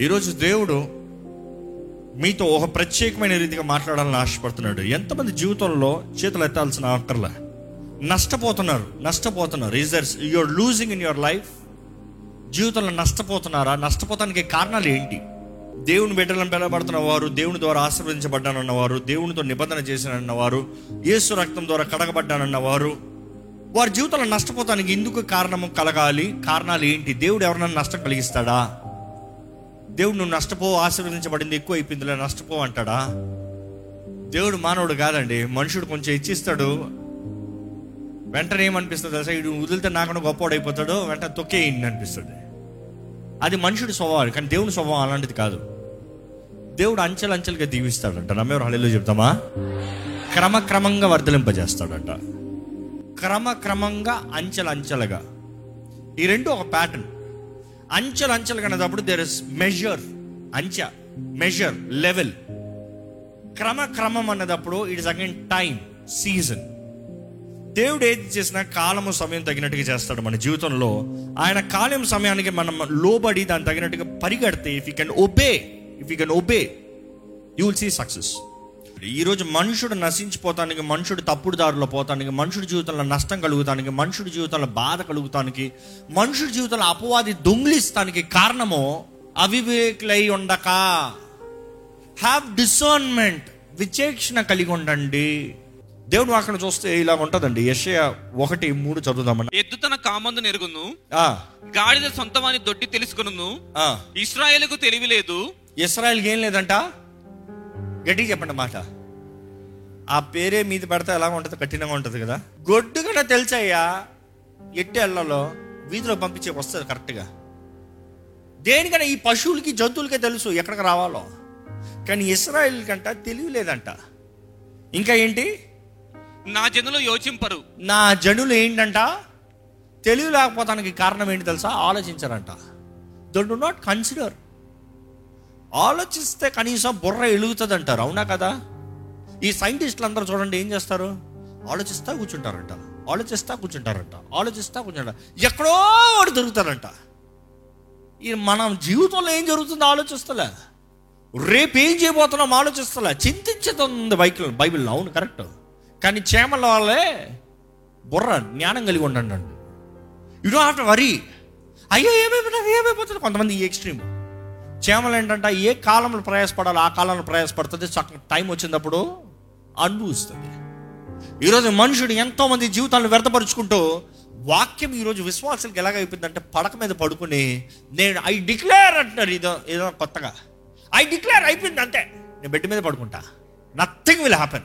ఈరోజు దేవుడు మీతో ఒక ప్రత్యేకమైన రీతిగా మాట్లాడాలని ఆశపడుతున్నాడు. ఎంతమంది జీవితంలో చేతులు ఎత్తాల్సిన అక్కర్లే నష్టపోతున్నారు నష్టపోతున్నారు. Is there your losing in your life జీవితంలో నష్టపోతున్నారా? నష్టపోతానికి కారణాలు ఏంటి? దేవుని బిడ్డలను పిలబడుతున్న వారు దేవుని ద్వారా ఆశీర్వదించబడ్డానన్న వారు దేవునితో నిబంధన చేశానన్న వారు యేసు రక్తం ద్వారా కడగబడ్డానన్న వారు వారి జీవితంలో నష్టపోతానికి ఎందుకు కారణము కలగాలి? కారణాలు ఏంటి? దేవుడు ఎవరైనా నష్టం కలిగిస్తాడా? దేవుడు నువ్వు నష్టపో ఆశీర్వదించబడింది ఎక్కువ అయిపోయిందిలే నష్టపో అంటాడా? దేవుడు మానవుడు కాదండి మనుషుడు కొంచెం ఇచ్చిస్తాడు. వెంటనే ఏమనిపిస్తుంది అసలు వీడు వదిలితే నాకన్నా గొప్పవాడు అయిపోతాడు వెంటనే తొక్కేయండి అనిపిస్తుంది. అది మనుషుడి స్వభావం కానీ దేవుని స్వభావం అలాంటిది కాదు. దేవుడు అంచెలంచెలుగా దీవిస్తాడంట. నమ్మేవారు హళీలో చెప్తామా? క్రమక్రమంగా వర్ధలింపజేస్తాడంట. క్రమక్రమంగా అంచెలంచెలుగా. ఈ రెండు ఒక ప్యాటర్న్ అంచెలు అంచెలు కనేటప్పుడు దేర్ ఇస్ మెజర్ అంచె మెజర్ లెవెల్ క్రమక్రమం అన్నదప్పుడు it is again time season దేవుడు ఏది చేసినా కాలము సమయం తగినట్టుగా చేస్తాడు మన జీవితంలో. ఆయన కాలం సమయానికి మనం లోబడి దాన్ని తగినట్టుగా పరిగెడితే if you can obey if you can obey you will see success ఈరోజు మనుషుడు నశించిపోతానికి మనుషుడు తప్పుడు దారిలో పోతానికి మనుషుడి జీవితంలో నష్టం కలుగుతానికి మనుషుడి జీవితంలో బాధ కలుగుతానికి మనుషుడి జీవితంలో అపవాది దొంగిలిస్తానికి కారణము అవివేకులై ఉండక. హ్యావ్ డిసర్న్మెంట్ విచేక్షణ కలిగి ఉండండి. దేవుడు అక్కడ చూస్తే ఇలా ఉంటదండి. యెషయ ఒకటి మూడు చదువుదామని ఎద్దు తన కామందు నెరుగును ఆ, గాడిద సొంతమని దొడ్డి తెలుసుకును ఆ. ఇస్రాయేలుకు తెలివి లేదు. ఇస్రాయల్కి ఏం లేదంట? గట్టిగా చెప్పండి మాట. ఆ పేరే మీద పెడితే ఎలా ఉంటుంది కఠినంగా ఉంటుంది కదా. గొడ్డుగా తెలుసయ్యా ఎట్టి ఎల్లలో వీధిలో పంపించే వస్తుంది కరెక్ట్గా దేనికైనా ఈ పశువులకి జంతువులకే తెలుసు ఎక్కడికి రావాలో. కానీ ఇస్రాయల్ కంట తెలివి లేదంట. ఇంకా ఏంటి? నా జనులు యోచింపరు. నా జనులు ఏంటంట? తెలివి లేకపోతానికి కారణం ఏంటి తెలుసా? ఆలోచించారంట. దో డు నాట్ కన్సిడర్ ఆలోచిస్తే కనీసం బుర్ర ఎలుగుతుంది అంటారు అవునా కదా? ఈ సైంటిస్టులు అందరూ చూడండి ఏం చేస్తారు? ఆలోచిస్తా కూర్చుంటారంట ఆలోచిస్తా కూర్చుంటారంట ఆలోచిస్తా కూర్చుంటారు ఎక్కడో వాడు దొరుకుతారంట. ఈ మనం జీవితంలో ఏం జరుగుతుందో ఆలోచిస్తలే. రేపు ఏం చేయబోతున్నాం ఆలోచిస్తలే. చింతించుతుంది బైబిల్ బైబిల్లో అవును కరెక్ట్. కానీ చేమల వాళ్ళే బుర్ర జ్ఞానం కలిగి ఉండండి. అండి you don't have to worry అయ్యో ఏమైపోతుంది? ఏమైపోతుంది? కొంతమంది ఈ ఎక్స్ట్రీమ్. చేమలు ఏంటంటే ఏ కాలంలో ప్రయాసపడాలో ఆ కాలంలో ప్రయాసపడుతుంది. చక్క టైం వచ్చినప్పుడు అనుభవిస్తుంది. ఈరోజు మనుషుడు ఎంతోమంది జీవితాలను వ్యర్థపరుచుకుంటూ వాక్యం ఈరోజు విశ్వాసాలకు ఎలాగ అయిపోయిందంటే పడక మీద పడుకుని నేను ఐ డిక్లేర్ అంటున్నారు. ఏదో ఏదో కొత్తగా. ఐ డిక్లేర్ అయిపోయింది అంతే. నేను బెడ్ మీద పడుకుంటా. నథింగ్ విల్ హ్యాపెన్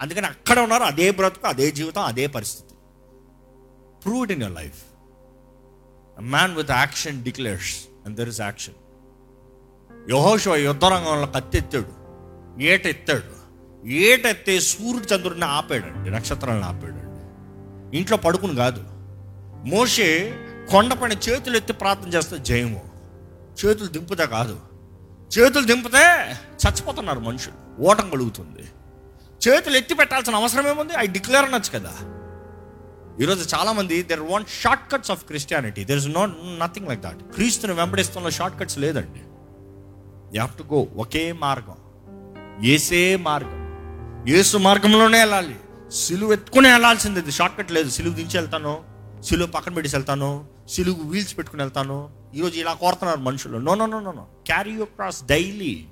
అందుకని అక్కడ ఉన్నారు అదే బ్రతుకు అదే జీవితం అదే పరిస్థితి. Prove it in your life man with action declares and there is action యహోషో యుద్ధరంగంలో కత్తెత్తాడు ఏట ఎత్తాడు ఏట ఎత్తే సూర్యుడు చంద్రుడిని ఆపాడండి నక్షత్రాలను ఆపాడండి. ఇంట్లో పడుకుని కాదు. మోషే కొండపైన చేతులు ఎత్తి ప్రార్థన చేస్తే జయము. చేతులు దింపుతే కాదు. చేతులు దింపితే చచ్చిపోతున్నారు మనుషులు. ఓటం కలుగుతుంది. చేతులు ఎత్తి పెట్టాల్సిన అవసరం ఏముంది? ఐ డిక్లేర్ అనొచ్చు కదా. ఈరోజు చాలామంది there want short cuts of Christianity there is not nothing like that క్రీస్తుని వెంబడిస్తున్న షార్ట్ కట్స్ లేదండి. యూ హ్యావ్ టు గో ఒకే మార్గం. ఏసే మార్గం. ఏసు మార్గంలోనే వెళ్ళాలి. సిలువు ఎత్తుకునే వెళ్ళాల్సింది ఇది. షార్ట్ కట్ లేదు. సిలువు దించి వెళ్తాను. సిలువు పక్కన పెట్టి వెళ్తాను. సిలువు వీల్స్ పెట్టుకుని వెళ్తాను. ఈరోజు ఇలా కోరుతున్నారు మనుషులు. No no no no no carry you cross daily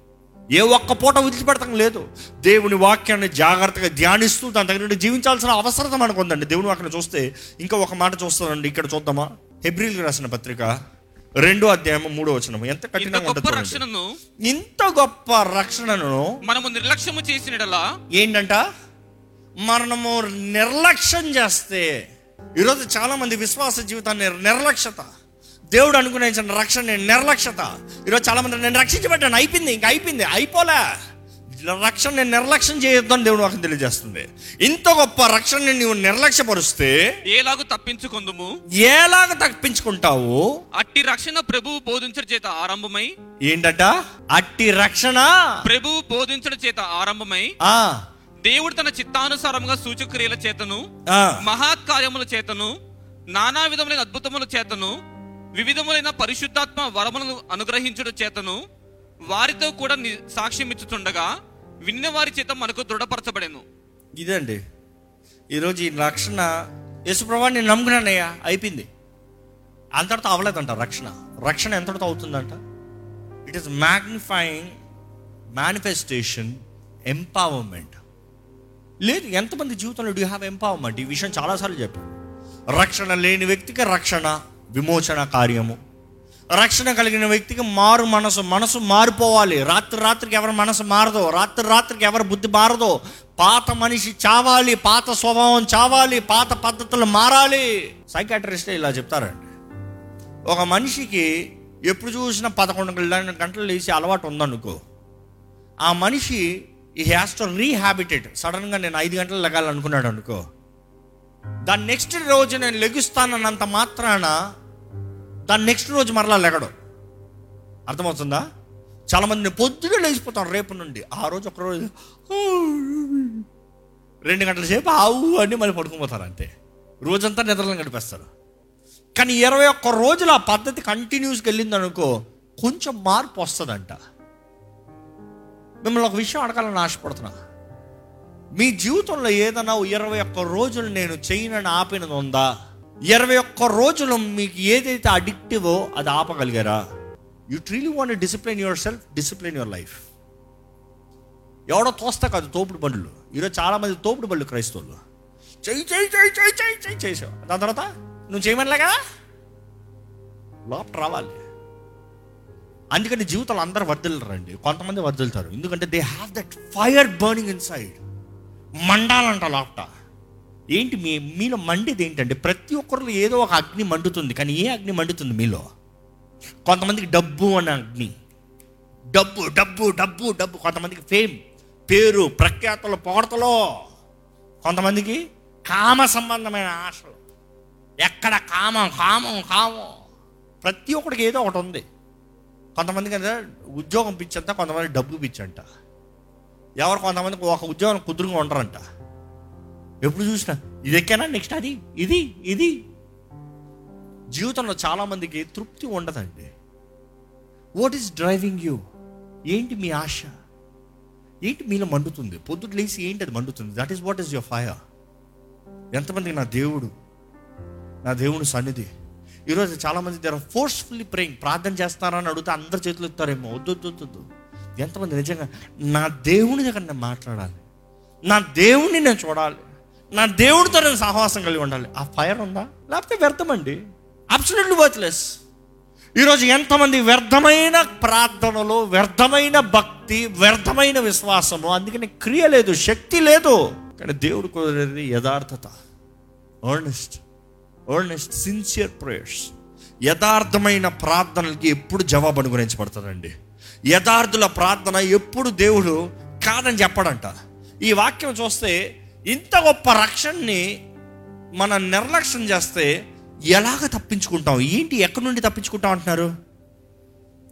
ఏ ఒక్క పూట వదిలిపెడతాం లేదు. దేవుని వాక్యాన్ని జాగ్రత్తగా ధ్యానిస్తూ దాని తగినట్టు జీవించాల్సిన అవసరత మనకు ఉందండి దేవుని వాక్యాన్ని చూస్తే ఇంకా ఒక మాట చూస్తానండి. ఇక్కడ చూద్దామా? హెబ్రిల్కి రాసిన పత్రిక రెండో అధ్యాయం మూడో వచనం ఎంత కఠినంగా గొప్ప. రక్షణను ఇంత గొప్ప రక్షణను మనము నిర్లక్ష్యము చేసినడలా ఏంటంట? మనము నిర్లక్ష్యం చేస్తే ఈరోజు చాలా మంది విశ్వాస జీవితాన్ని నిర్లక్ష్యత. దేవుడు అనుకునే రక్షణ నిర్లక్ష్యత. ఈరోజు చాలా మంది నేను రక్షించబడ్డాను అయిపోయింది ఇంకా అయిపోయింది అయిపోలే. రక్షణ నేను నిర్లక్ష్యం చేయొద్దు అని దేవుడు నాకు తెలియజేస్తుంది. ఇంత గొప్ప రక్షణని నీవు నిర్లక్ష్యపరుస్తే ఏలాగు తప్పించుకొందుము? ఎలాగ తప్పించుకుంటావు? అట్టి రక్షణ ప్రభువు బోధించడం చేత ఆరంభమై? ఏంటట? అట్టి రక్షణ ప్రభువు బోధించడం చేత ఆరంభమై? ఆ. దేవుడు తన చిత్తానుసారంగా సూచక్రియల చేతను మహాత్కార్యముల చేతను నానా విధములైన అద్భుతముల చేతను వివిధములైన పరిశుద్ధాత్మ వరములను అనుగ్రహించుట చేతను వారితో కూడా ని- సాక్ష్యం ఇచ్చుతుండగా విన్న వారి చేత మనకు దృఢపరచబడేను. ఇదండి. ఈరోజు ఈ రక్షణ యేసుప్రభా నేను నమ్ముకున్నానయ్యా అయిపోయింది. అంతటితో అవ్వలేదంట రక్షణ. రక్షణ ఎంతటితో అవుతుందంట? It is magnifying manifestation empowerment లేదు ఎంతమంది జీవితంలో డూ హ్యావ్ ఎంపవర్మెంట్ ఈ విషయం చాలాసార్లు చెప్పాను. రక్షణ లేని వ్యక్తికి రక్షణ విమోచన కార్యము. రక్షణ కలిగిన వ్యక్తికి మారు మనసు మనసు మారిపోవాలి. రాత్రి రాత్రికి ఎవరి మనసు మారదో రాత్రి రాత్రికి ఎవరి బుద్ధి మారదో పాత మనిషి చావాలి పాత స్వభావం చావాలి పాత పద్ధతులు మారాలి. సైకాట్రిస్టే ఇలా చెప్తారండి. ఒక మనిషికి ఎప్పుడు చూసినా పదకొండు గంటలు లేచి అలవాటు ఉందనుకో. ఆ మనిషి ఈ హ్యాస్ టు రీహాబిటెడ్ సడన్గా నేను ఐదు గంటలు లెగాలనుకున్నాడు అనుకో దాని నెక్స్ట్ రోజు నేను లెగుస్తానన్నంత మాత్రాన దాని నెక్స్ట్ రోజు మరలా లెగడు. అర్థమవుతుందా? చాలా మంది నేను పొద్దున లేచిపోతాను రేపు నుండి. ఆ రోజు ఒక రోజు రెండు గంటల సేపు ఆవు అని మళ్ళీ పడుకుపోతారు అంతే. రోజంతా నిద్రలను గడిపేస్తారు. కానీ ఇరవై ఒక్క రోజులు ఆ పద్ధతి కంటిన్యూస్గా వెళ్ళింది అనుకో కొంచెం మార్పు వస్తుందంట. మిమ్మల్ని ఒక విషయం అడగాలని ఆశపడుతున్నా. మీ జీవితంలో ఏదైనా ఇరవై ఒక్క రోజులు నేను చేయనని ఆపినది ఉందా? ఇరవై ఒక్క రోజులు మీకు ఏదైతే అడిక్టివో అది ఆపగలిగారా? You truly want discipline your self discipline your life ఎవడో తోస్తా కాదు తోపుడు బండ్లు. ఈరోజు చాలా మంది తోపుడు బండ్లు క్రైస్తవులు. చెయ్యి చెయ్యి చెయ్యి చెయ్యి చెయ్యి చెయ్యి చేసావు. దాని తర్వాత నువ్వు చేయమనిలే కదా? లోపల రావాలి. అందుకని జీవితంలో అందరూ వర్దిల్లరండి కొంతమంది వర్దిల్తారు ఎందుకంటే they have that fire burning inside మండాలంట లోపట. ఏంటి మీ మీలో మండేది ఏంటంటే ప్రతి ఒక్కరిలో ఏదో ఒక అగ్ని మండుతుంది కానీ ఏ అగ్ని మండుతుంది మీలో? కొంతమందికి డబ్బు అనే అగ్ని. డబ్బు డబ్బు డబ్బు డబ్బు. కొంతమందికి ఫేమ్ పేరు ప్రఖ్యాతలు పొగడతలో. కొంతమందికి కామ సంబంధమైన ఆశలు. ఎక్కడ కామం కామం కామం. ప్రతి ఒక్కడికి ఏదో ఒకటి ఉంది. కొంతమందికి అంటే ఉద్యోగం పిచ్చంట కొంతమంది డబ్బు పిచ్చంట. ఎవరు కొంతమందికి ఒక ఉద్యోగం కుదురుగా ఉండరంట. ఎప్పుడు చూసినా ఇది ఎక్కానా నెక్స్ట్ అది ఇది ఇది. జీవితంలో చాలామందికి తృప్తి ఉండదండి. వాట్ ఈస్ డ్రైవింగ్ యూ ఏంటి మీ ఆశ? ఏంటి మీలో మండుతుంది? పొద్దుట లేచి ఏంటి అది మండుతుంది? That is what is your fire ఎంతమందికి నా దేవుడు నా దేవుడు సన్నిధి. ఈరోజు చాలామంది దగ్గర ఫోర్స్ఫుల్లీ ప్రేయింగ్ ప్రార్థన చేస్తారా అని అడిగితే అందరు చేతులు ఎత్తారేమో వద్దు వద్దు వద్దు, వద్దు. ఎంతమంది నిజంగా నా దేవుని దగ్గర నేను మాట్లాడాలి. నా దేవుణ్ణి నేను చూడాలి. నా దేవుడితో నేను సహవాసం కలిగి ఉండాలి. ఆ ఫైర్ ఉందా? లేకపోతే వ్యర్థమండి. అబ్సల్యూట్లీ వర్త్లెస్ ఈరోజు ఎంతమంది వ్యర్థమైన ప్రార్థనలు వ్యర్థమైన భక్తి వ్యర్థమైన విశ్వాసము అందుకని క్రియ లేదు శక్తి లేదు. కానీ దేవుడు కుదిరేది యథార్థత ఎర్నెస్ట్ ఎర్నెస్ట్ సిన్సియర్ ప్రేయర్స్ యథార్థమైన ప్రార్థనలకి ఎప్పుడు జవాబు అనుగ్రహించబడుతుందండి యథార్థుల ప్రార్థన ఎప్పుడు దేవుడు కాదని చెప్పడంట. ఈ వాక్యం చూస్తే ఇంత గొప్ప రక్షణని మనం నిర్లక్ష్యం చేస్తే ఎలాగ తప్పించుకుంటాం? ఏంటి ఎక్కడి నుండి తప్పించుకుంటాం అంటున్నారు?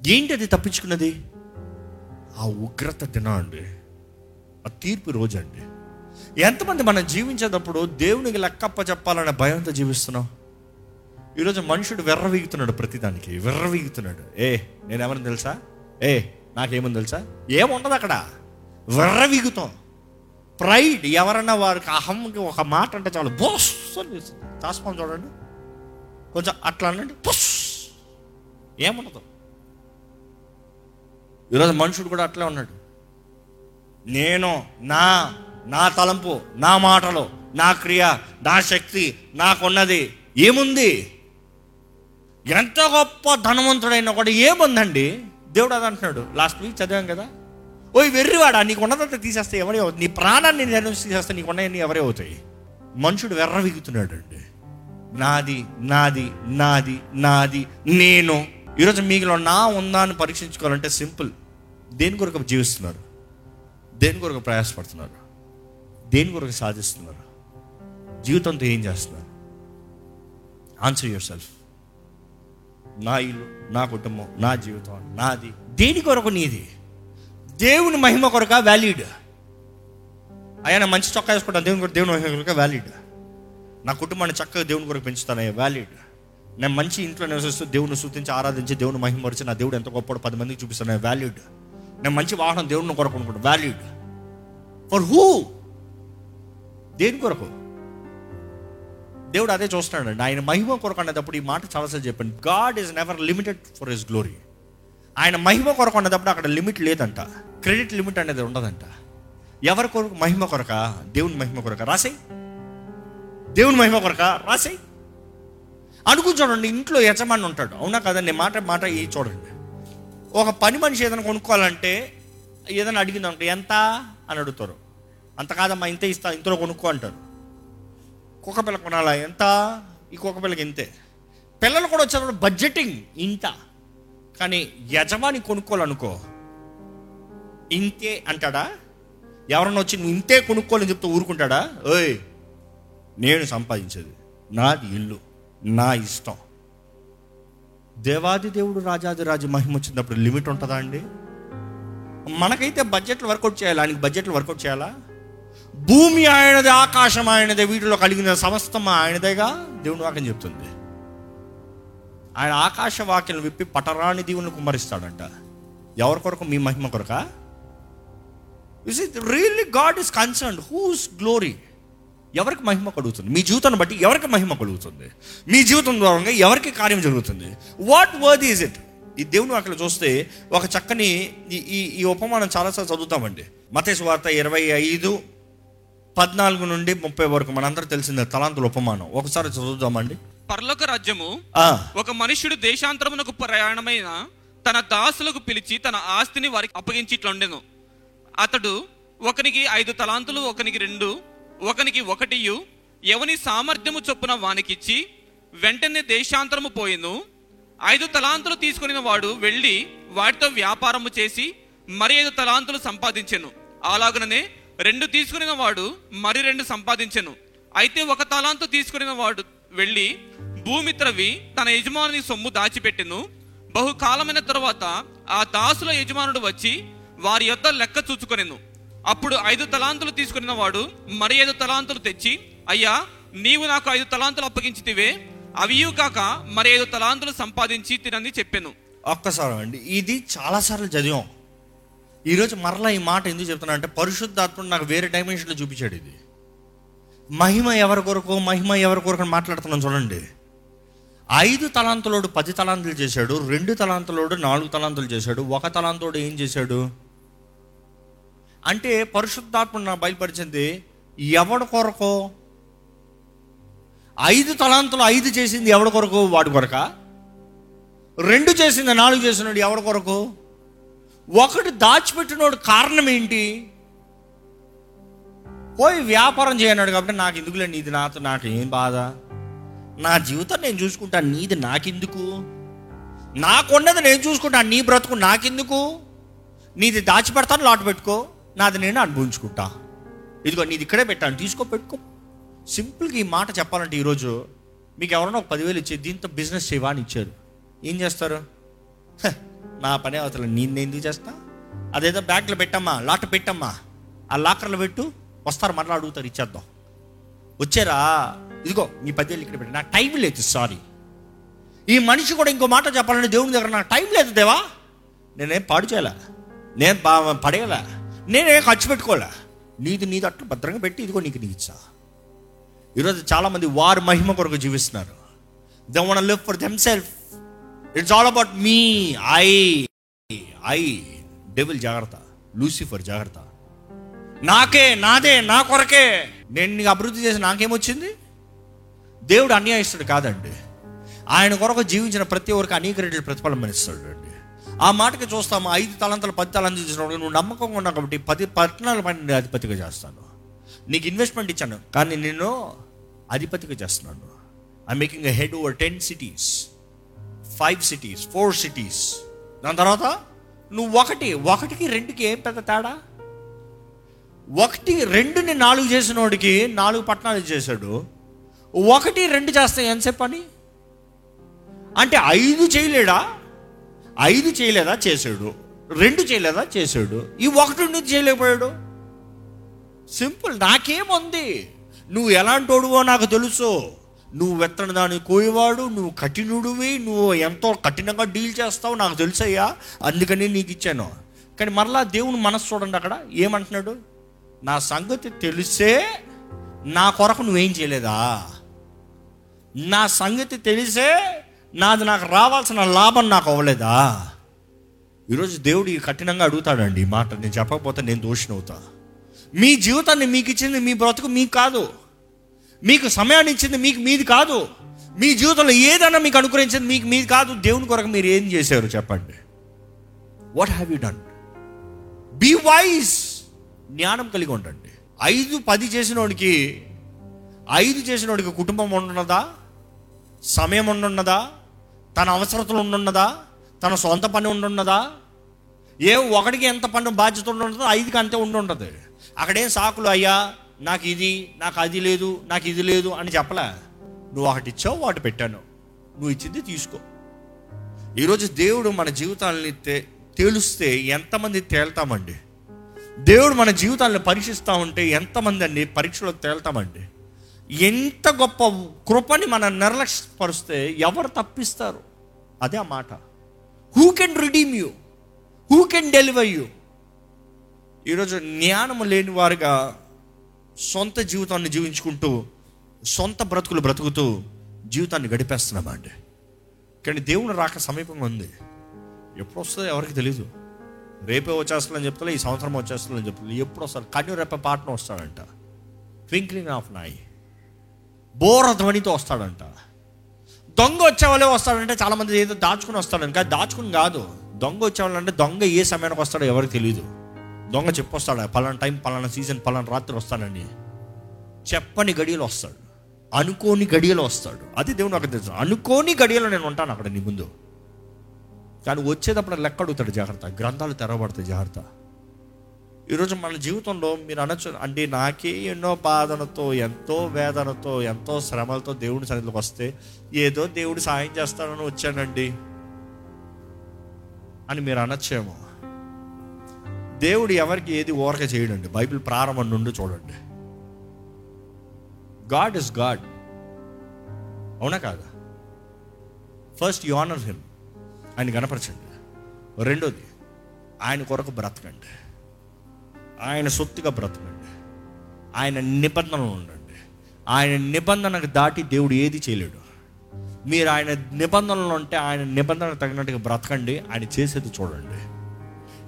ఏంటి అది తప్పించుకున్నది? ఆ ఉగ్రత దినం అండి. ఆ తీర్పు రోజు అండి. ఎంతమంది మనం జీవించేటప్పుడు దేవునికి లెక్కప్ప చెప్పాలనే భయంతో జీవిస్తున్నాం? ఈరోజు మనుషుడు వెర్రవీగుతున్నాడు ప్రతిదానికి. వెర్రవీగుతున్నాడు ఏ నేనేమని తెలుసా? ఏ నాకేమని తెలుసా? ఏముండదు అక్కడ. వెర్రవీగుతాం ప్రైడ్. ఎవరన్నా వారికి అహంకి ఒక మాట అంటే చాలు. బోస్ అని తాస్పం చూడండి. కొంచెం అట్లా అనండి. బుస్. ఏముండదు. ఈరోజు మనుషుడు కూడా అట్లే ఉన్నాడు. నేను నా నా తలంపు నా మాటలు నా క్రియ నా శక్తి నాకున్నది ఏముంది? ఎంత గొప్ప ధనవంతుడైనా కూడా ఏముందండి? దేవుడు అది అంటున్నాడు లాస్ట్ వీక్ చదివాం కదా? ఓయ్ వెర్రివాడా నీకు ఉన్నదంతా తీసేస్తే ఎవరే అవుతుంది నీ ప్రాణాన్ని నేను తీసేస్తే నీకు ఉన్నాయని ఎవరే అవుతాయి? మనుషుడు వెర్రవిగుతున్నాడు అండి నాది నాది నాది నాది నేను. ఈరోజు మీకులో నా ఉందా అని పరీక్షించుకోవాలంటే సింపుల్. దేని కొరకు జీవిస్తున్నారు? దేని కొరకు ప్రయాసపడుతున్నారు? దేని కొరకు సాధిస్తున్నారు? జీవితంతో ఏం చేస్తున్నారు? ఆన్సర్ యువర్ సెల్ఫ్ నా ఇల్లు నా కుటుంబం నా జీవితం నాది. దేని కొరకు నీది? దేవుని మహిమ కొరక వ్యాలిడ్ అయ్యా మంచి చొక్కా వేసుకుంటాను. దేవుని కొరకు దేవుని మహిమ కొరక వ్యాలిడ్ నా కుటుంబాన్ని చక్కగా దేవుని కొరకు పెంచుతానయ్యా వ్యాలిడ్ నేను మంచి ఇంట్లో నివసిస్తూ దేవుని స్థుతించి ఆరాధించి దేవుని మహిమరిచి నా దేవుడు ఎంత గొప్పడు పది మందికి చూపిస్తాను నేను నేను మంచి వాహనం దేవుడిని కొరకు అనుకుంటాను వ్యాల్యూడ్ ఫర్ హూ దేని కొరకు? దేవుడు అదే చూస్తున్నాడు ఆయన మహిమ కొరకు అనేటప్పుడు ఈ మాట చాలాసార్లు చెప్పాను. God is never limited for his glory ఆయన మహిమ కొరకు అనేటప్పుడు అక్కడ లిమిట్ లేదంట. క్రెడిట్ లిమిట్ అనేది ఉండదంట. ఎవరి కొరకు మహిమ కొరక? దేవుని మహిమ కొరక? రాసేయి దేవుని మహిమ కొరక? రాసేయి అనుకుని చూడండి ఇంట్లో యజమాని ఉంటాడు. అవునా కదా? నేను మాట మాట ఈ చూడండి. ఒక పని మనిషి ఏదైనా కొనుక్కోవాలంటే ఏదైనా అడిగిందంటే ఎంత? అని అడుగుతారు. అంత కాదమ్మా ఇంత ఇస్తా ఇంతలో కొనుక్కో అంటారు. కుక్క పిల్ల కొనాలా? ఎంత? ఈ కుక్క పిల్లకి ఇంతే. పిల్లలు కూడా వచ్చేటప్పుడు బడ్జెటింగ్ ఇంత కానీ యజమాని కొనుక్కోవాలనుకో. ఇంతే అంటాడా? ఎవరన్నా వచ్చి నువ్వు ఇంతే కొనుక్కోవాలని చెప్తే ఊరుకుంటాడా? ఓయ్ నేను సంపాదించేది. నాది ఇల్లు. నా ఇష్టం. దేవాది దేవుడు రాజాది రాజు మహిమ వచ్చినప్పుడు లిమిట్ ఉంటుందా అండి? మనకైతే బడ్జెట్లు వర్కౌట్ చేయాలి? ఆయనకి బడ్జెట్లు వర్కౌట్ చేయాలా? భూమి ఆయనదే ఆకాశం ఆయనదే వీటిలో కలిగిన సమస్తం ఆయనదేగా? దేవుడు వాకని చెప్తుంది. ఆయన ఆకాశ వాక్యం విప్పి పటరాని దీవుని కుమ్మరిస్తాడంట. ఎవరి కొరకు? మీ మహిమ కొరక? Is it really God is concern whose glory ఎవరికి మహిమ కలుగుతుంది? మీ జీవితాన్ని బట్టి ఎవరికి మహిమ కలుగుతుంది? మీ జీవితం ద్వారా ఎవరికి కార్యం జరుగుతుంది? వాట్ వర్ద్ ఈజ్ ఇట్ ఈ దేవుని అక్కడ చూస్తే ఒక చక్కని ఈ ఈ ఉపమానం చాలాసార్లు చదువుతామండి. మతేశ వార్త ఇరవై ఐదు పద్నాలుగు నుండి ముప్పై వరకు మనందరూ తెలిసిందే తలాంతుల ఉపమానం. ఒకసారి చదువుదామండి. పరలోక రాజ్యము ఒక మనుష్యుడు దేశాంతరమునకు ప్రయాణమైన తన దాసులకు పిలిచి తన ఆస్తిని వారికి అప్పగించి ఇట్లుండెను. అతడు ఒకనికి ఐదు తలాంతులు ఒకనికి రెండు ఒకనికి ఒకటియు ఎవని సామర్థ్యము చొప్పున వానికిచ్చి వెంటనే దేశాంతరము పోయిను. ఐదు తలాంతులు తీసుకుని వాడు వెళ్ళి వాటితో వ్యాపారము చేసి మరి ఐదు తలాంతులు సంపాదించెను. అలాగుననే రెండు తీసుకుని వాడు మరి రెండు సంపాదించెను. అయితే ఒక తలాంతు తీసుకుని వాడు వెళ్ళి భూమి త్రవి తన యజమాని సొమ్ము దాచిపెట్టెను. బహుకాలమైన తర్వాత ఆ దాసుల యజమానుడు వచ్చి వారి యొక్క లెక్క చూచుకొనెను. అప్పుడు ఐదు తలాంతులు తీసుకున్న వాడు మరి ఐదు తలాంతులు తెచ్చి అయ్యా నీవు నాకు ఐదు తలాంతులు అప్పగించితివే. అవియు కాక మరి ఐదు తలాంతులు సంపాదించి తినని చెప్పాను. ఒక్కసారి అండి ఇది చాలాసార్లు చదివాం. ఈరోజు మరలా ఈ మాట ఎందుకు చెప్తున్నా అంటే పరిశుద్ధాత్ముడు నాకు వేరే డైమెన్షన్లో చూపించాడు ఇది. మహిమ ఎవరి కొరకు మహిమ ఎవరి కొరకు అని మాట్లాడుతున్నాం చూడండి. ఐదు తలాంతులోడు పది తలాంతులు చేశాడు రెండు తలాంతులోడు నాలుగు తలాంతులు చేశాడు ఒక తలాంతోడు ఏం చేశాడు? అంటే పరిశుద్ధాత్ముడు నాకు బయలుపరిచింది ఎవడి కొరకు? ఐదు తలాంతులు ఐదు చేసింది ఎవడి కొరకు? వాడి కొరక? రెండు చేసింది నాలుగు చేసినాడు ఎవడి కొరకు? ఒకటి దాచిపెట్టినోడు కారణం ఏంటి? పోయి వ్యాపారం చేయన్నాడు కాబట్టి నాకు ఎందుకులే నీది నాతో నాకు ఏం బాధ? నా జీవితం నేను చూసుకుంటాను నీది నాకెందుకు? నాకున్నది నేను చూసుకుంటాను నీ బ్రతుకు నాకెందుకు? నీది దాచిపెడతాను లాటు పెట్టుకో నాది నేను అనుభవించుకుంటా. ఇదిగో నీది ఇక్కడే పెట్టాను తీసుకో పెట్టుకో. సింపుల్గా ఈ మాట చెప్పాలంటే ఈరోజు మీకు ఎవరైనా ఒక పదివేలు ఇచ్చి దీంతో బిజినెస్ చేయవా? అని ఇచ్చారు. ఏం చేస్తారు? నా పనే అవతల నేను ఎందుకు చేస్తా? అదేదో బ్యాగ్లో పెట్టమ్మా లాట్ పెట్టమ్మా. ఆ లాకర్లో పెట్టు వస్తారు మరలా అడుగుతారు ఇచ్చేద్దాం. వచ్చారా ఇదిగో నీ పదివేలు ఇక్కడ పెట్టి. నాకు టైం లేదు సారీ. ఈ మనిషి కూడా ఇంకో మాట చెప్పాలంటే దేవుని దగ్గర నాకు టైం లేదు దేవా. నేనేం పాడు చేయలే? నేను బా పడేయలే? నేనేం ఖర్చు పెట్టుకోలే నీది నీది అట్లా భద్రంగా పెట్టి ఇదిగో నీకు నీకు ఇచ్చా. ఈరోజు చాలామంది వారి మహిమ కొరకు జీవిస్తున్నారు. They one live for them self it's all about me I I devil జాగ్రత్త. లూసిఫర్ జాగ్రత్త. నాకే నాదే నా కొరకే. నేను నీకు అభివృద్ధి చేసి నాకేమొచ్చింది? దేవుడు అన్యాయస్తుడు కాదండి. ఆయన కొరకు జీవించిన ప్రతి ఒక్కరికి అనేక రెడ్డి ప్రతిఫలం మనిస్తాడు అండి ఆ మాటకి చూస్తాము ఐదు తలంతలు పది తలంతలు చేసినప్పుడు నువ్వు నమ్మకంగా ఉన్నావు కాబట్టి పది పట్టణాల పైన నేను అధిపతిగా చేస్తాను. నీకు ఇన్వెస్ట్మెంట్ ఇచ్చాను కానీ నేను అధిపతిగా చేస్తున్నాను. I making head over ten cities five cities four cities దాని తర్వాత నువ్వు ఒకటి ఒకటికి రెండుకి ఏం పెద్ద తేడా? ఒకటి రెండుని నాలుగు చేసిన వాడికి నాలుగు పట్టణాలు చేశాడు. ఒకటి రెండు చేస్తే ఎంతసేపు పని అంటే ఐదు చేయలేడా? ఐదు చేయలేదా? చేశాడు. రెండు చేయలేదా? చేశాడు. ఈ ఒకటి ఎందుకు చేయలేకపోయాడు? సింపుల్ నాకేముంది? నువ్వు ఎలాంటోడువో నాకు తెలుసు. నువ్వు వెత్తని దాన్ని కోయేవాడు నువ్వు కఠినుడివి నువ్వు ఎంతో కఠినంగా డీల్ చేస్తావు నాకు తెలుసయ్యా అందుకని నీకు ఇచ్చాను. కానీ మరలా దేవుని మనసు చూడండి అక్కడ ఏమంటున్నాడు? నా సంగతి తెలిసే నా కొరకు నువ్వేం చేయలేదా? నా సంగతి తెలిసే నాది నాకు రావాల్సిన లాభం నాకు అవ్వలేదా? ఈరోజు దేవుడు కఠినంగా అడుగుతాడండి ఈ మాట. నేను చెప్పకపోతే నేను దోషినవుతా మీ జీవితాన్ని మీకు ఇచ్చింది మీ బ్రతుకు మీకు కాదు. మీకు సమయాన్ని ఇచ్చింది మీకు మీది కాదు. మీ జీవితంలో ఏదైనా మీకు అనుగ్రహించింది మీకు మీది కాదు. దేవుని కొరకు మీరు ఏం చేశారు చెప్పండి. What have you done be wise జ్ఞానం కలిగి ఉండండి. ఐదు పది చేసినోడికి ఐదు చేసినోడికి కుటుంబం ఉండున్నదా? సమయం ఉండున్నదా? తన అవసరతలు ఉండున్నదా? తన సొంత పని ఉండున్నదా? ఏ ఒకటికి ఎంత పని బాధ్యత ఉండుంటుందో ఐదుకి అంతే ఉండుంటుంది. అక్కడేం సాకులు అయ్యా నాకు ఇది నాకు అది లేదు నాకు ఇది లేదు అని చెప్పలే. నువ్వు ఒకటి ఇచ్చావు వాటి పెట్టాను. నువ్వు ఇచ్చింది తీసుకో. ఈరోజు దేవుడు మన జీవితాలని తే తేలుస్తే ఎంతమంది తేల్తామండి? దేవుడు మన జీవితాలను పరీక్షిస్తూ ఉంటే ఎంతమంది అండి పరీక్షలో తేల్తామండి? ఎంత గొప్ప కృపని మన నిర్లక్ష్యపరిస్తే ఎవరు తప్పిస్తారు? అదే ఆ మాట. Who can redeem you who can deliver you ఈరోజు జ్ఞానము లేని వారుగా సొంత జీవితాన్ని జీవించుకుంటూ సొంత బ్రతుకులు బ్రతుకుతూ జీవితాన్ని గడిపేస్తున్నామండి. కానీ దేవుని రాక సమీపంగా ఉంది. ఎప్పుడు వస్తుందో ఎవరికి తెలీదు. రేపే వచ్చేస్తుందని చెప్తా ఈ సంవత్సరం వచ్చేస్తుందని చెప్తా ఎప్పుడు వస్తారు కన్ను రేపే పాటను వస్తాడంట. ట్వింక్లింగ్ ఆఫ్ నాయ్. బోర ధ్వనితో వస్తాడంట. దొంగ వచ్చేవాళ్ళే వస్తాడంటే చాలా మంది ఏదో దాచుకుని వస్తాడని కానీ దాచుకుని కాదు. దొంగ వచ్చేవాళ్ళు అంటే దొంగ ఏ సమయానికి వస్తాడో ఎవరికి తెలియదు దొంగ చెప్పొస్తాడు పలానా టైం పలానా సీజన్ పలానా రాత్రి వస్తానని. చెప్పని గడియలో వస్తాడు. అనుకోని గడియలో వస్తాడు. అది దేవుడు నాకు తెలుసు. అనుకోని గడియలో నేను ఉంటాను అక్కడ నీ ముందు. కానీ వచ్చేటప్పుడు లెక్క అడుగుతాడు జాగ్రత్త. గ్రంథాలు తెరవబడతాయి జాగ్రత్త. ఈరోజు మన జీవితంలో మీరు అనొచ్చు అంటే నాకే ఎన్నో బాధలతో ఎంతో వేదనతో ఎంతో శ్రమలతో దేవుడి సన్నిధిలోకి వస్తే ఏదో దేవుడు సాయం చేస్తానని వచ్చానండి. అని మీరు అనొచ్చేమో. దేవుడు ఎవరికి ఏది ఓరక చేయడండి. బైబిల్ ప్రారంభం నుండి చూడండి. God is God. అవునా కాదా? ఫస్ట్ యు ఆనర్ హిమ్ ఆయన కనపరచండి. రెండోది ఆయన కొరకు బ్రతకండి. ఆయన సొత్తుగా బ్రతకండి. ఆయన నిబంధనలు ఉండండి. ఆయన నిబంధనకు దాటి దేవుడు ఏది చేయలేడు. మీరు ఆయన నిబంధనలు ఉంటే ఆయన నిబంధనకు తగినట్టుగా బ్రతకండి. ఆయన చేసేది చూడండి.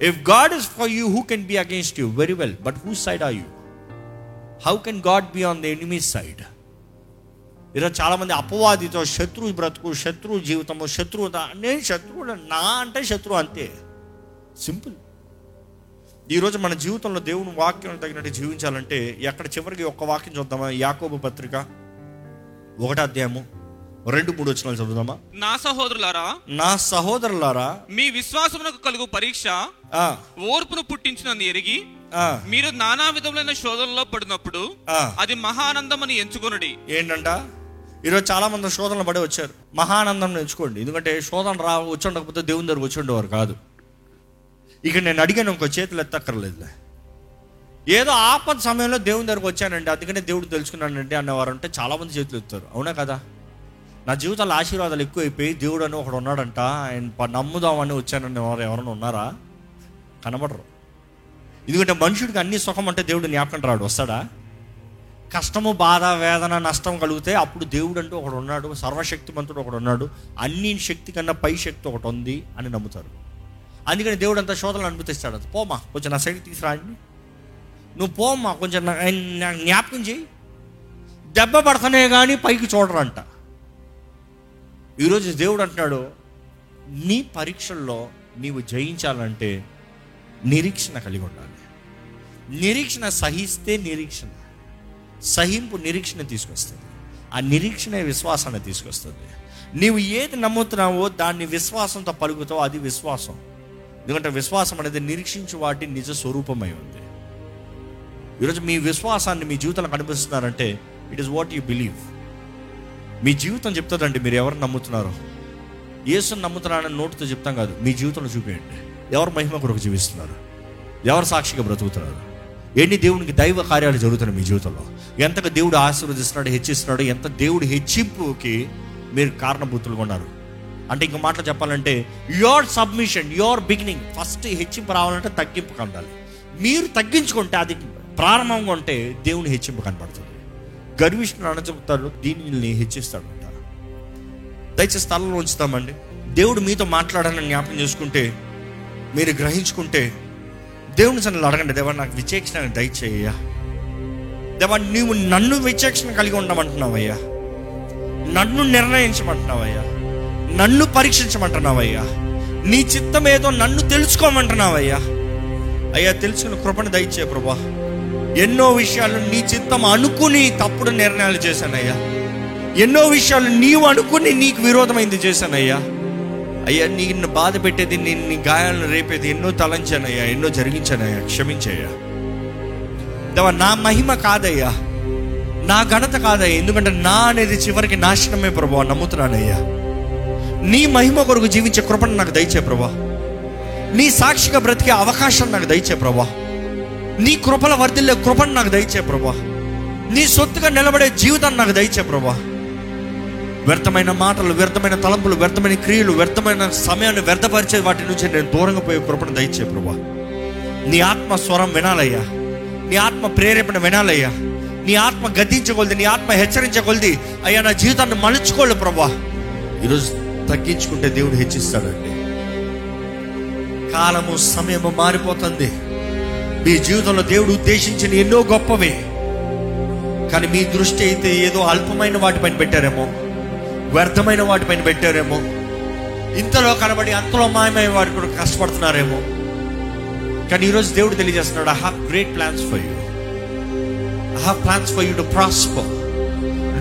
If God is for you who can be against you very well but who side are you how can God be on the enemy side ఈరోజు చాలామంది అపవాదితో శత్రువు బ్రతుకు శత్రువు జీవితము శత్రువు నేను శత్రువు నా అంటే శత్రువు అంతే. సింపుల్. ఈరోజు మన జీవితంలో దేవుని వాక్యం తగినట్టు జీవించాలంటే ఎక్కడ చివరికి ఒక్క వాక్యం చూద్దామా? యాకోబు పత్రిక ఒకటి అధ్యాయము రెండు మూడు వచ్చిన చదువుదామా? నా సహోదరులారా నా సహోదరులారా మీ విశ్వాసమునకు కలుగు పరీక్ష ఓర్పును పుట్టించినని ఎరిగి ఆ, మీరు నానా విధములైన శోధనలో పడినప్పుడు. అది మహానందమని ఎంచుకొనుడి. ఏంటంట? ఈరోజు చాలామంది శోధనలు పడి వచ్చారు. మహానందం నేర్చుకోండి. ఎందుకంటే శోధన రా వచ్చి ఉండకపోతే దేవుని దగ్గర వచ్చిండేవారు కాదు. ఇక నేను అడిగాను ఇంకో చేతులు ఎత్తక్కర్లేదులే. ఏదో ఆపద సమయంలో దేవుని దగ్గరకు వచ్చానండి. అందుకనే దేవుడు తెలుసుకున్నానండి అన్నవారు అంటే చాలామంది చేతులు ఎత్తారు అవునా కదా? నా జీవితంలో ఆశీర్వాదాలు ఎక్కువైపోయి దేవుడు అని ఒకడు ఉన్నాడంట. ఆయన ప- నమ్ముదామని వచ్చానని ఎవరు ఎవరైనా ఉన్నారా? కనబడరు. ఎందుకంటే మనుషుడికి అన్ని సుఖం అంటే దేవుడు జ్ఞాపకం రాడు. వస్తాడా? కష్టము బాధ వేదన నష్టం కలిగితే అప్పుడు దేవుడు అంటూ ఒకడు ఉన్నాడు సర్వశక్తిమంతుడు ఒకడు ఉన్నాడు అన్ని శక్తి కన్నా పై శక్తి ఒకటి ఉంది అని నమ్ముతారు. అందుకని దేవుడు అంతా శోధనలు అనుమతిస్తాడు. పోమా కొంచెం నా సైడ్ తీసుకురాండి. నువ్వు పోమ్మా కొంచెం జ్ఞాపకం చేయి దెబ్బ పడతానే కానీ పైకి చూడరంట. ఈరోజు దేవుడు అంటున్నాడు నీ పరీక్షల్లో నీవు జయించాలంటే నిరీక్షణ కలిగి ఉండాలి. నిరీక్షణ సహిస్తే నిరీక్షణ. సహింపు నిరీక్షణ తీసుకొస్తుంది. ఆ నిరీక్షణ విశ్వాసాన్ని తీసుకొస్తుంది. నీవు ఏది నమ్ముతున్నావో దాన్ని విశ్వాసంతో పలుకుతావో అది విశ్వాసం. ఎందుకంటే విశ్వాసం అనేది నిరీక్షించు వాటి నిజ స్వరూపమై ఉంది. ఈరోజు మీ విశ్వాసాన్ని మీ జీవితంలో కనిపిస్తున్నారంటే it is what you believe మీ జీవితం చెప్తుందండి మీరు ఎవరు నమ్ముతున్నారో. యేసుని నమ్ముతున్నారని నోటితో చెప్తాం కాదు మీ జీవితంలో చూపేయండి. ఎవరు మహిమ కొరకు జీవిస్తున్నారు? ఎవరు సాక్షిగా బ్రతుకుతున్నారు? ఎన్ని దేవునికి దైవ కార్యాలు జరుగుతున్నాయి మీ జీవితంలో? ఎంతగా దేవుడు ఆశీర్వదిస్తున్నాడు హెచ్చిస్తున్నాడు ఎంత దేవుడు హెచ్చింపుకి మీరు కారణభూతులుగా ఉన్నారు? అంటే ఇంకో మాటలు చెప్పాలంటే your submission your beginning first హెచ్చింపు రావాలంటే తగ్గింపు కనడాలి మీరు తగ్గించుకుంటే అది ప్రారంభంగా ఉంటే దేవుని హెచ్చింపు కనపడుతుంది గర్విష్ణుడు అనచెప్తాడు దీనిని హెచ్చిస్తాడు అంటారు. దయచేసి స్థలంలో ఉంచుతామండి. దేవుడు మీతో మాట్లాడాలని జ్ఞాపకం చేసుకుంటే మీరు గ్రహించుకుంటే దేవుని సన్నిధిలో అడగండి దేవా నాకు విచేక్షణ దయచేయ్యా. దేవా నీవు నన్ను విచేక్షణ కలిగి ఉండమంటున్నావయ్యా. నన్ను నిర్ణయించమంటున్నావయ్యా. నన్ను పరీక్షించమంటున్నావయ్యా. నీ చిత్తం ఏదో నన్ను తెలుసుకోమంటున్నావయ్యా. అయ్యా తెలుసుకుని కృపను దయచే ప్రభా. ఎన్నో విషయాలు నీ చిత్తం అనుకుని తప్పుడు నిర్ణయాలు చేశానయ్యా. ఎన్నో విషయాలు నీవు అనుకుని నీకు విరోధమైంది చేశానయ్యా. అయ్యా నిన్ను బాధ పెట్టేది నీ నీ గాయాలను రేపేది ఎన్నో తలంచానయ్యా ఎన్నో జరిగించానయ్యా క్షమించయ్యా. దేవా నా మహిమ కాదయ్యా నా ఘనత కాదయ్యా ఎందుకంటే నా అనేది చివరికి నాశనమే ప్రభా నమ్ముతున్నానయ్యా. నీ మహిమ కొరకు జీవించే కృపను నాకు దయచే ప్రభా. నీ సాక్షిగా బ్రతికే అవకాశం నాకు దయచే ప్రభా. నీ కృపల వర్ధిల్లే కృపను నాకు దయచే ప్రభా. నీ సొత్తుగా నిలబడే జీవితాన్ని నాకు దయచే ప్రభా. వ్యర్థమైన మాటలు వ్యర్థమైన తలంపులు వ్యర్థమైన క్రియలు వ్యర్థమైన సమయాన్ని వ్యర్థపరిచే వాటి నుంచి నేను దూరంగా పోయే కృపను దయచే ప్రభా. నీ ఆత్మ స్వరం వినాలయ్యా. నీ ఆత్మ ప్రేరేపణ వినాలయ్యా. నీ ఆత్మ గద్దించగొలిది నీ ఆత్మ హెచ్చరించగలది అయ్యా నా జీవితాన్ని మలుచుకోలేదు ప్రభా. ఈరోజు తగ్గించుకుంటే దేవుడు హెచ్చిస్తాడండి. కాలము సమయము మారిపోతుంది. మీ జీవితంలో దేవుడు ఉద్దేశించిన ఎన్నో గొప్పవి. కానీ మీ దృష్టి అయితే ఏదో అల్పమైన వాటిపైన పెట్టారేమో. వ్యర్థమైన వాటిపైన పెట్టారేమో. ఇంతలో కనబడి అంతలో మాయమైన వాటి కూడా కష్టపడుతున్నారేమో. కానీ ఈరోజు దేవుడు తెలియజేస్తున్నాడు I have great plans for you I have plans for you to prosper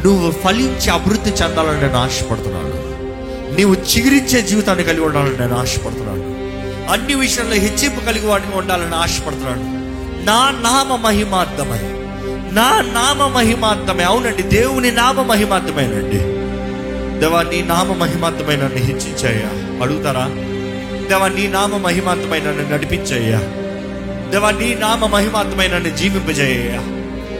నువ్వు ఫలించి అభివృద్ధి చెందాలని నేను ఆశపడుతున్నాను. నీవు చిగురించే జీవితాన్ని కలిగి ఉండాలని నేను ఆశపడుతున్నాను. అన్ని విషయాల్లో హెచ్చింపు కలిగి వాటిని ఉండాలని ఆశపడుతున్నాను. నా నామ మహిమార్థమై నా నామ మహిమార్థమే. అవునండి దేవుని నామ మహిమార్థమేనండి. దేవా నీ నామ మహిమాంతమైన నన్ను హెచ్చించయ్యా. అడుగుతారా? దేవా నీ నామ మహిమాంతమైన నన్ను నడిపించయ్యా. దేవా నీ నామ మహిమాంతమైన జీవింపజేయ్యా.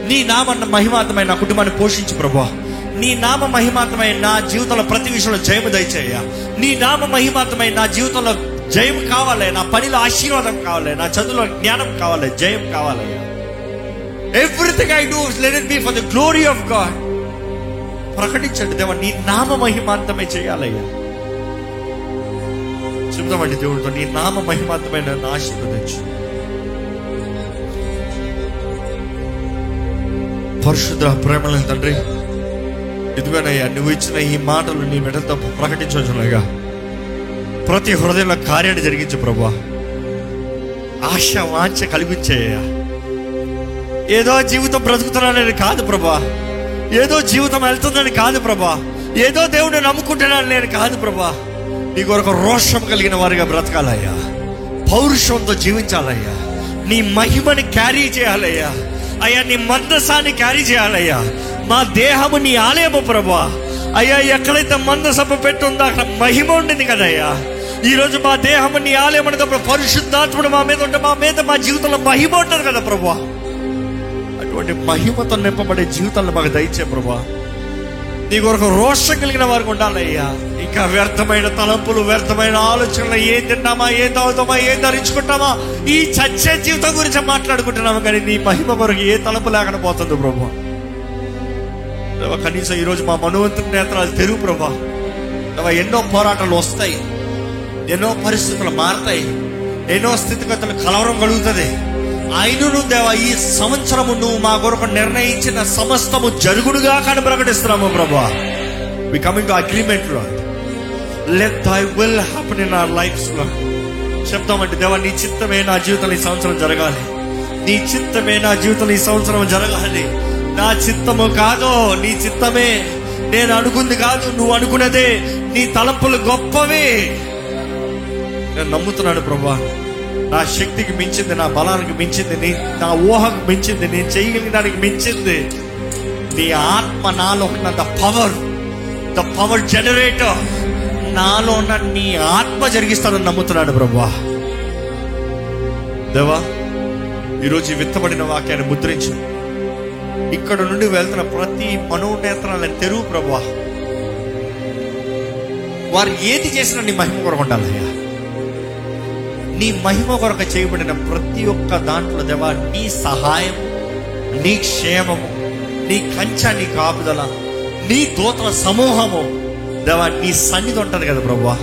నీ నామ మహిమాంతమైన నా కుటుంబాన్ని పోషించు ప్రభా నీ నామ మహిమార్థమైన నా జీవితంలో ప్రతి విషయంలో జయము దయచేయ నీ నామ మహిమార్థమైన నా జీవితంలో జయం కావాలి నా పనిలో ఆశీర్వాదం కావాలి నా చదువులో జ్ఞానం కావాలి జయం కావాలి everything I do let it be for the glory of God ప్రకటించండి. దేవ నీ నామ మహిమార్థమే చేయాలయ్యా. చెప్తామండి దేవుడితో నీ నామ మహిమార్థమైన ఆశీర్వదించు. పరిశుద్ధ ప్రేమల తండ్రి ఇదిగోనయ్యా నువ్వు ఇచ్చిన ఈ మాటలు నీ మెడతో ప్రకటించవచ్చునగా ప్రతి హృదయంలో కార్యాన్ని జరిగించు ప్రభా ఆశ వాంఛ కలిగించేయ్యా. ఏదో జీవితం బ్రతుకుతున్నానని కాదు ప్రభా ఏదో జీవితం వెళ్తుందని కాదు ప్రభా. ఏదో దేవుడిని నమ్ముకుంటున్నాను నేను కాదు ప్రభా. నీ కొరకు రోషం కలిగిన వారిగా బ్రతకాలయ్యా. పౌరుషంతో జీవించాలయ్యా. నీ మహిమని క్యారీ చేయాలయ్యా. అయ్యా నీ మందసాన్ని క్యారీ చేయాలయ్యా. మా దేహము నీ ఆలయము ప్రభా. అయ్యా ఎక్కడైతే మందసభ పెట్టుందో అక్కడ మహిమ ఉండింది కదయ్యా. ఈరోజు మా దేహము నీ ఆలయం అనేటప్పుడు పరిశుద్ధాత్ముడు మా మీద ఉంటే మా మీద మా జీవితంలో మహిమ ఉంటుంది కదా ప్రభా. అటువంటి మహిమతో నింపబడే జీవితాలను మాకు దయచే ప్రభా. నీ కొరకు రోషం కలిగిన వారికి ఉండాలయ్యా. ఇంకా వ్యర్థమైన తలంపులు వ్యర్థమైన ఆలోచనలు ఏం తిన్నామా ఏం తాగుతామా ఏం ధరించుకుంటామా ఈ చచ్చే జీవితం గురించి మాట్లాడుకుంటున్నాము కానీ నీ మహిమ కొరకు ఏ తలంపు లేకుండా పోతుంది ప్రభా. దేవా, కనీసం ఈరోజు మా మనోవంతుని నేత్రాలు తెరువు ప్రభా ఎన్నో పోరాటాలు వస్తాయి. ఎన్నో పరిస్థితులు మారతాయి. ఎన్నో స్థితిగతులు కలవరం కలుగుతుంది. ఆయనను దేవా ఈ సంవత్సరము నువ్వు మా కొరకు నిర్ణయించిన సమస్తము జరుగుడుగా కానీ ప్రకటిస్తున్నాము ప్రభా we coming to అగ్రిమెంట్లో let thy will happen in our లైఫ్స్లో చెప్తామంటే దేవా నీ చిత్తమే నా జీవితంలో ఈ సంవత్సరం జరగాలి. నీ చిత్తమే నా జీవితంలో ఈ సంవత్సరం జరగాలి. నా చిత్తము కాదు నీ చిత్తమే. నేను అనుకుంది కాదు నువ్వు అనుకున్నదే. నీ తలంపులు గొప్పవే. నేను నమ్ముతున్నాను ప్రభా నా శక్తికి మించింది నా బలానికి మించింది నీ నా ఊహకు మించింది నేను చేయగలిగడానికి మించింది. నీ ఆత్మ నాలో ఉన్న the power the power generator నాలో ఉన్న నీ ఆత్మ జరిగిస్తానని నమ్ముతున్నాడు ప్రభా దేవా ఈరోజు విత్తబడిన వాక్యాన్ని ముద్రించు. ఇక్కడ నుండి వెళ్తున్న ప్రతి మనోనేత్రాలను తెరువు ప్రభా వారు ఏది చేసినా నీ మహిమ కొరకు ఉండాలయ్యా నీ మహిమ కొరకు చేయబడిన ప్రతి ఒక్క దాంట్లో దేవా నీ సహాయం నీ క్షేమము నీ కంచ నీ కాపుదల నీ దూతల సమూహము. దేవా నీ సన్నిధి ఉంటుంది కదా ప్రభా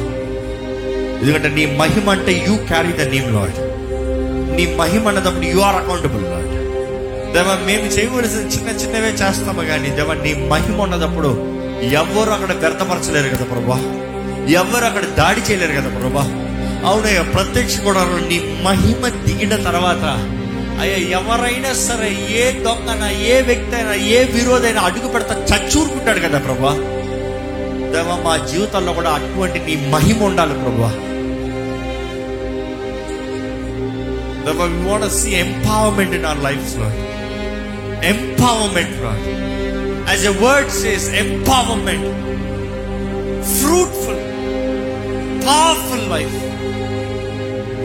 ఎందుకంటే నీ మహిమ అంటే you carry the name Lord నీ మహిమ అన్నదప్పుడు యు ఆర్ అకౌంటబుల్ లాడ్ దేవా మేము చేయవలసిన చిన్న చిన్నవే చేస్తాము కానీ దేవా నీ మహిమ ఉన్నదప్పుడు ఎవ్వరు అక్కడ వ్యర్థపరచలేరు కదా ప్రభా ఎవ్వరు అక్కడ దాడి చేయలేరు కదా ప్రభా అవునయ్య ప్రత్యక్ష కూడా నీ మహిమ దిగిన తర్వాత అయ్యా ఎవరైనా సరే ఏ దొంగన ఏ వ్యక్తి అయినా ఏ విరోధైనా అడుగు పెడతా చచ్చూరుకుంటాడు కదా ప్రభా. దేవ మా జీవితంలో కూడా అటువంటి నీ మహిమ ఉండాలి ప్రభా. దేవా we want see empowerment in our లైఫ్లో empowerment Lord as a word says empowerment fruitful powerful life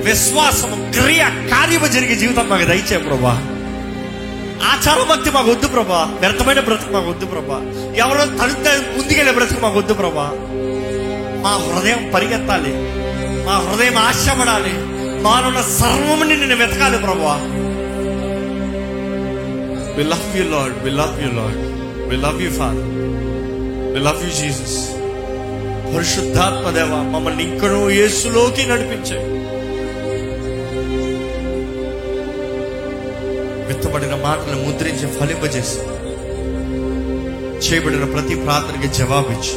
విశ్వాసము క్రియ కార్యము జరిగే జీవితం మాకు దయచే ప్రభా ఆచార భక్తి మాకు వద్దు ప్రభా వ్యర్థమైన బ్రతుకు మాకు వద్దు ప్రభా ఎవరో తను ముందుకెళ్ళే బ్రతుకు మాకు వద్దు ప్రభా మా హృదయం పరిగెత్తాలి మా హృదయం ఆశపడాలి మానున్న సర్వముని నేను వెతకాలి ప్రభా We love you, Lord. We love you, Lord. We love you, Father. We love you, Jesus. పరిశుద్ధాత్మ దేవ మమ్మల్ని ఇంకనూ యేసులోకి నడిపించాయి విత్తబడిన మాటలను ముద్రించి ఫలింపజేసి చేయబడిన ప్రతి ప్రార్థనకి జవాబిచ్చి.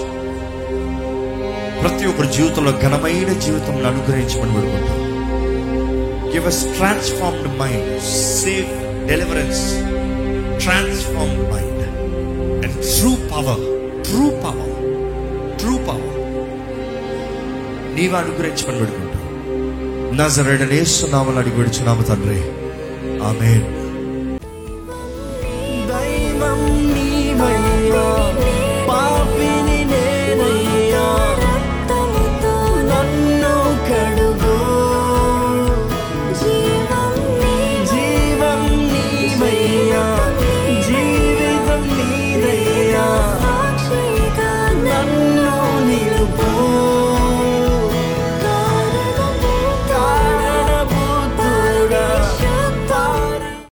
ప్రతి ఒక్కరి జీవితంలో ఘనమైన జీవితం అనుగ్రహించమని పెడుకుంటాం give us transformed mind safe deliverance transformed mind and true power true power true power నీవు అనుగ్రహించమని పెడుకుంటాం నజరడనేస్తున్నామని అడిగి విడుచున్నాము తండ్రి. ఆమెన్.